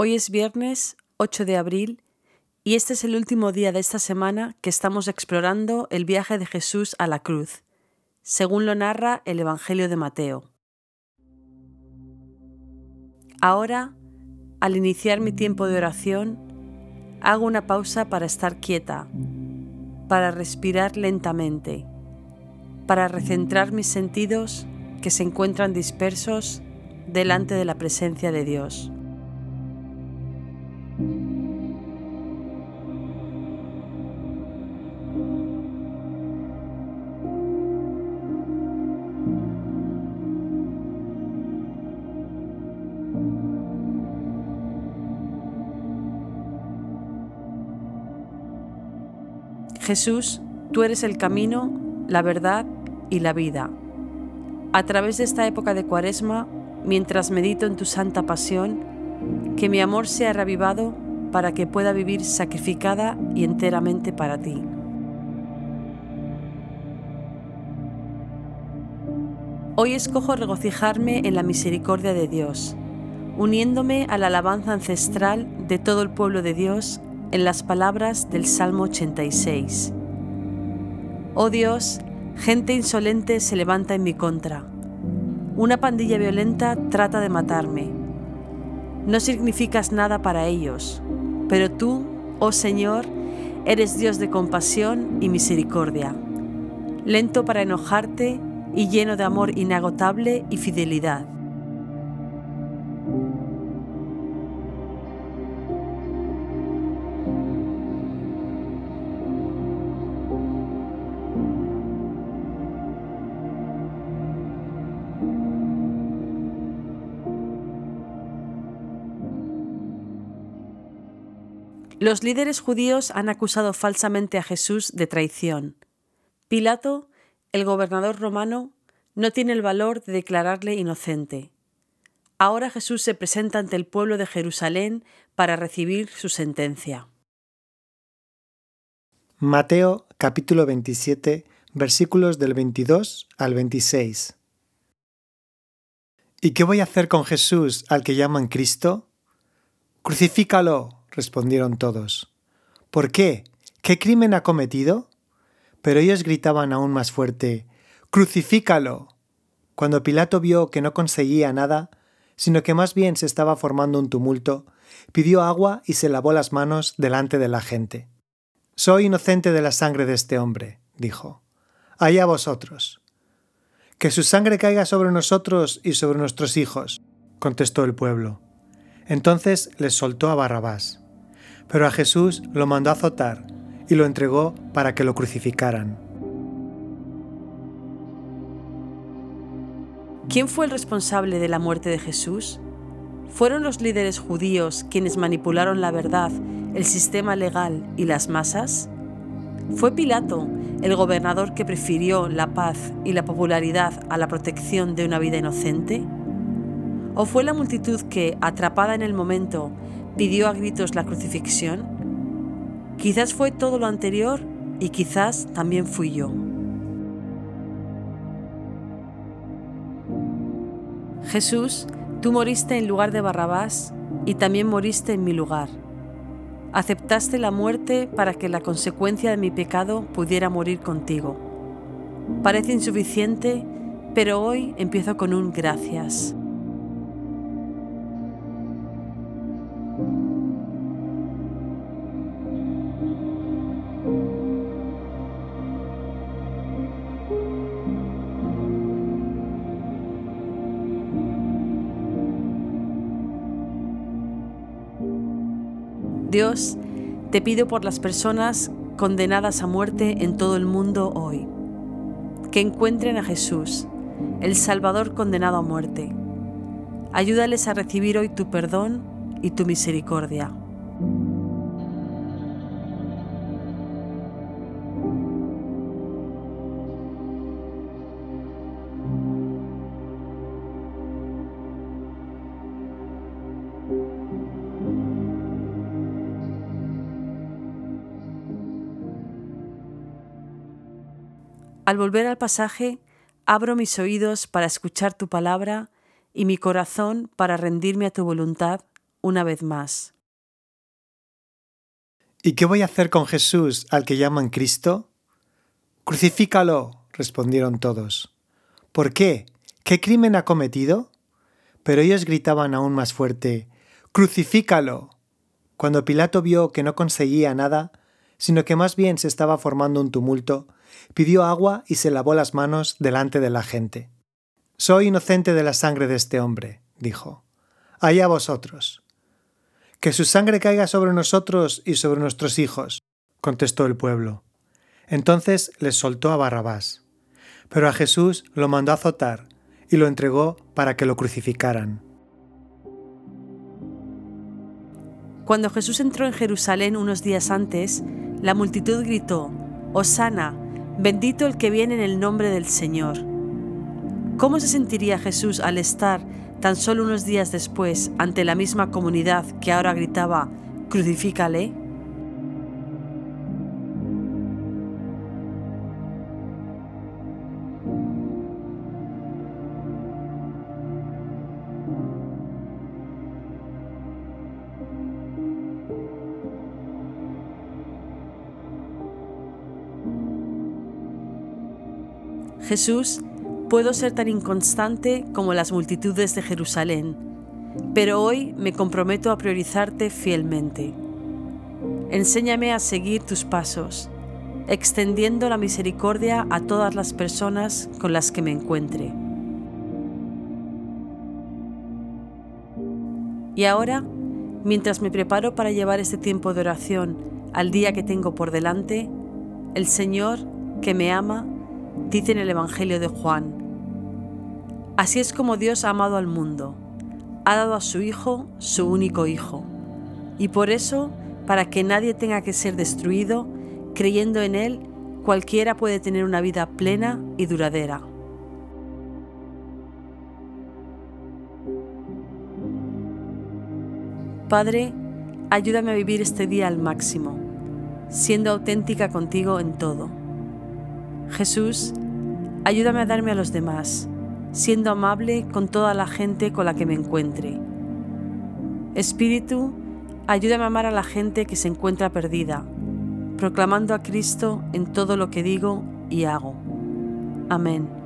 Hoy es viernes 8 de abril y este es el último día de esta semana que estamos explorando el viaje de Jesús a la cruz, según lo narra el Evangelio de Mateo. Ahora, al iniciar mi tiempo de oración, hago una pausa para estar quieta, para respirar lentamente, para recentrar mis sentidos que se encuentran dispersos delante de la presencia de Dios. Jesús, tú eres el camino, la verdad y la vida. A través de esta época de Cuaresma, mientras medito en tu santa pasión, que mi amor sea revivado para que pueda vivir sacrificada y enteramente para ti. Hoy escojo regocijarme en la misericordia de Dios, uniéndome a la alabanza ancestral de todo el pueblo de Dios en las palabras del Salmo 86. Oh Dios, gente insolente se levanta en mi contra. Una pandilla violenta trata de matarme. No significas nada para ellos, pero tú, oh Señor, eres Dios de compasión y misericordia, lento para enojarte y lleno de amor inagotable y fidelidad Los líderes judíos han acusado falsamente a Jesús de traición. Pilato, el gobernador romano, no tiene el valor de declararle inocente. Ahora Jesús se presenta ante el pueblo de Jerusalén para recibir su sentencia. Mateo capítulo 27 versículos del 22 al 26. ¿Y qué voy a hacer con Jesús al que llaman Cristo? Crucifícalo, respondieron todos. ¿Por qué? ¿Qué crimen ha cometido? Pero ellos gritaban aún más fuerte Crucifícalo. Cuando Pilato vio que no conseguía nada, sino que más bien se estaba formando un tumulto, pidió agua y se lavó las manos delante de la gente. Soy inocente de la sangre de este hombre, dijo. Allá vosotros. Que su sangre caiga sobre nosotros y sobre nuestros hijos, contestó el pueblo. Entonces les soltó a Barrabás. Pero a Jesús lo mandó azotar y lo entregó para que lo crucificaran. ¿Quién fue el responsable de la muerte de Jesús? ¿Fueron los líderes judíos quienes manipularon la verdad, el sistema legal y las masas? ¿Fue Pilato el gobernador que prefirió la paz y la popularidad a la protección de una vida inocente? ¿O fue la multitud que, atrapada en el momento, pidió a gritos la crucifixión? Quizás fue todo lo anterior y quizás también fui yo. Jesús, tú moriste en lugar de Barrabás y también moriste en mi lugar. Aceptaste la muerte para que la consecuencia de mi pecado pudiera morir contigo. Parece insuficiente, pero hoy empiezo con un gracias. Dios, te pido por las personas condenadas a muerte en todo el mundo hoy, que encuentren a Jesús, el Salvador condenado a muerte. Ayúdales a recibir hoy tu perdón y tu misericordia. Al volver al pasaje, abro mis oídos para escuchar tu palabra y mi corazón para rendirme a tu voluntad, una vez más. ¿Y qué voy a hacer con Jesús al que llaman Cristo? Crucifícalo, respondieron todos. ¿Por qué? ¿Qué crimen ha cometido? Pero ellos gritaban aún más fuerte, Crucifícalo. Cuando Pilato vio que no conseguía nada, sino que más bien se estaba formando un tumulto, pidió agua y se lavó las manos delante de la gente. Soy inocente de la sangre de este hombre, dijo. Allá vosotros. Que su sangre caiga sobre nosotros y sobre nuestros hijos, contestó el pueblo. Entonces les soltó a Barrabás. Pero a Jesús lo mandó azotar y lo entregó para que lo crucificaran. Cuando Jesús entró en Jerusalén unos días antes, la multitud gritó, Osana, bendito el que viene en el nombre del Señor. ¿Cómo se sentiría Jesús al estar tan solo unos días después ante la misma comunidad que ahora gritaba, Crucifícale? Jesús, puedo ser tan inconstante como las multitudes de Jerusalén, pero hoy me comprometo a priorizarte fielmente. Enséñame a seguir tus pasos, extendiendo la misericordia a todas las personas con las que me encuentre. Y ahora, mientras me preparo para llevar este tiempo de oración al día que tengo por delante, el Señor, que me ama, dice en el Evangelio de Juan. Así es como Dios ha amado al mundo, ha dado a su Hijo su único Hijo, y por eso, para que nadie tenga que ser destruido, creyendo en Él, cualquiera puede tener una vida plena y duradera. Padre, ayúdame a vivir este día al máximo, siendo auténtica contigo en todo Jesús, ayúdame a darme a los demás, siendo amable con toda la gente con la que me encuentre. Espíritu, ayúdame a amar a la gente que se encuentra perdida, proclamando a Cristo en todo lo que digo y hago. Amén.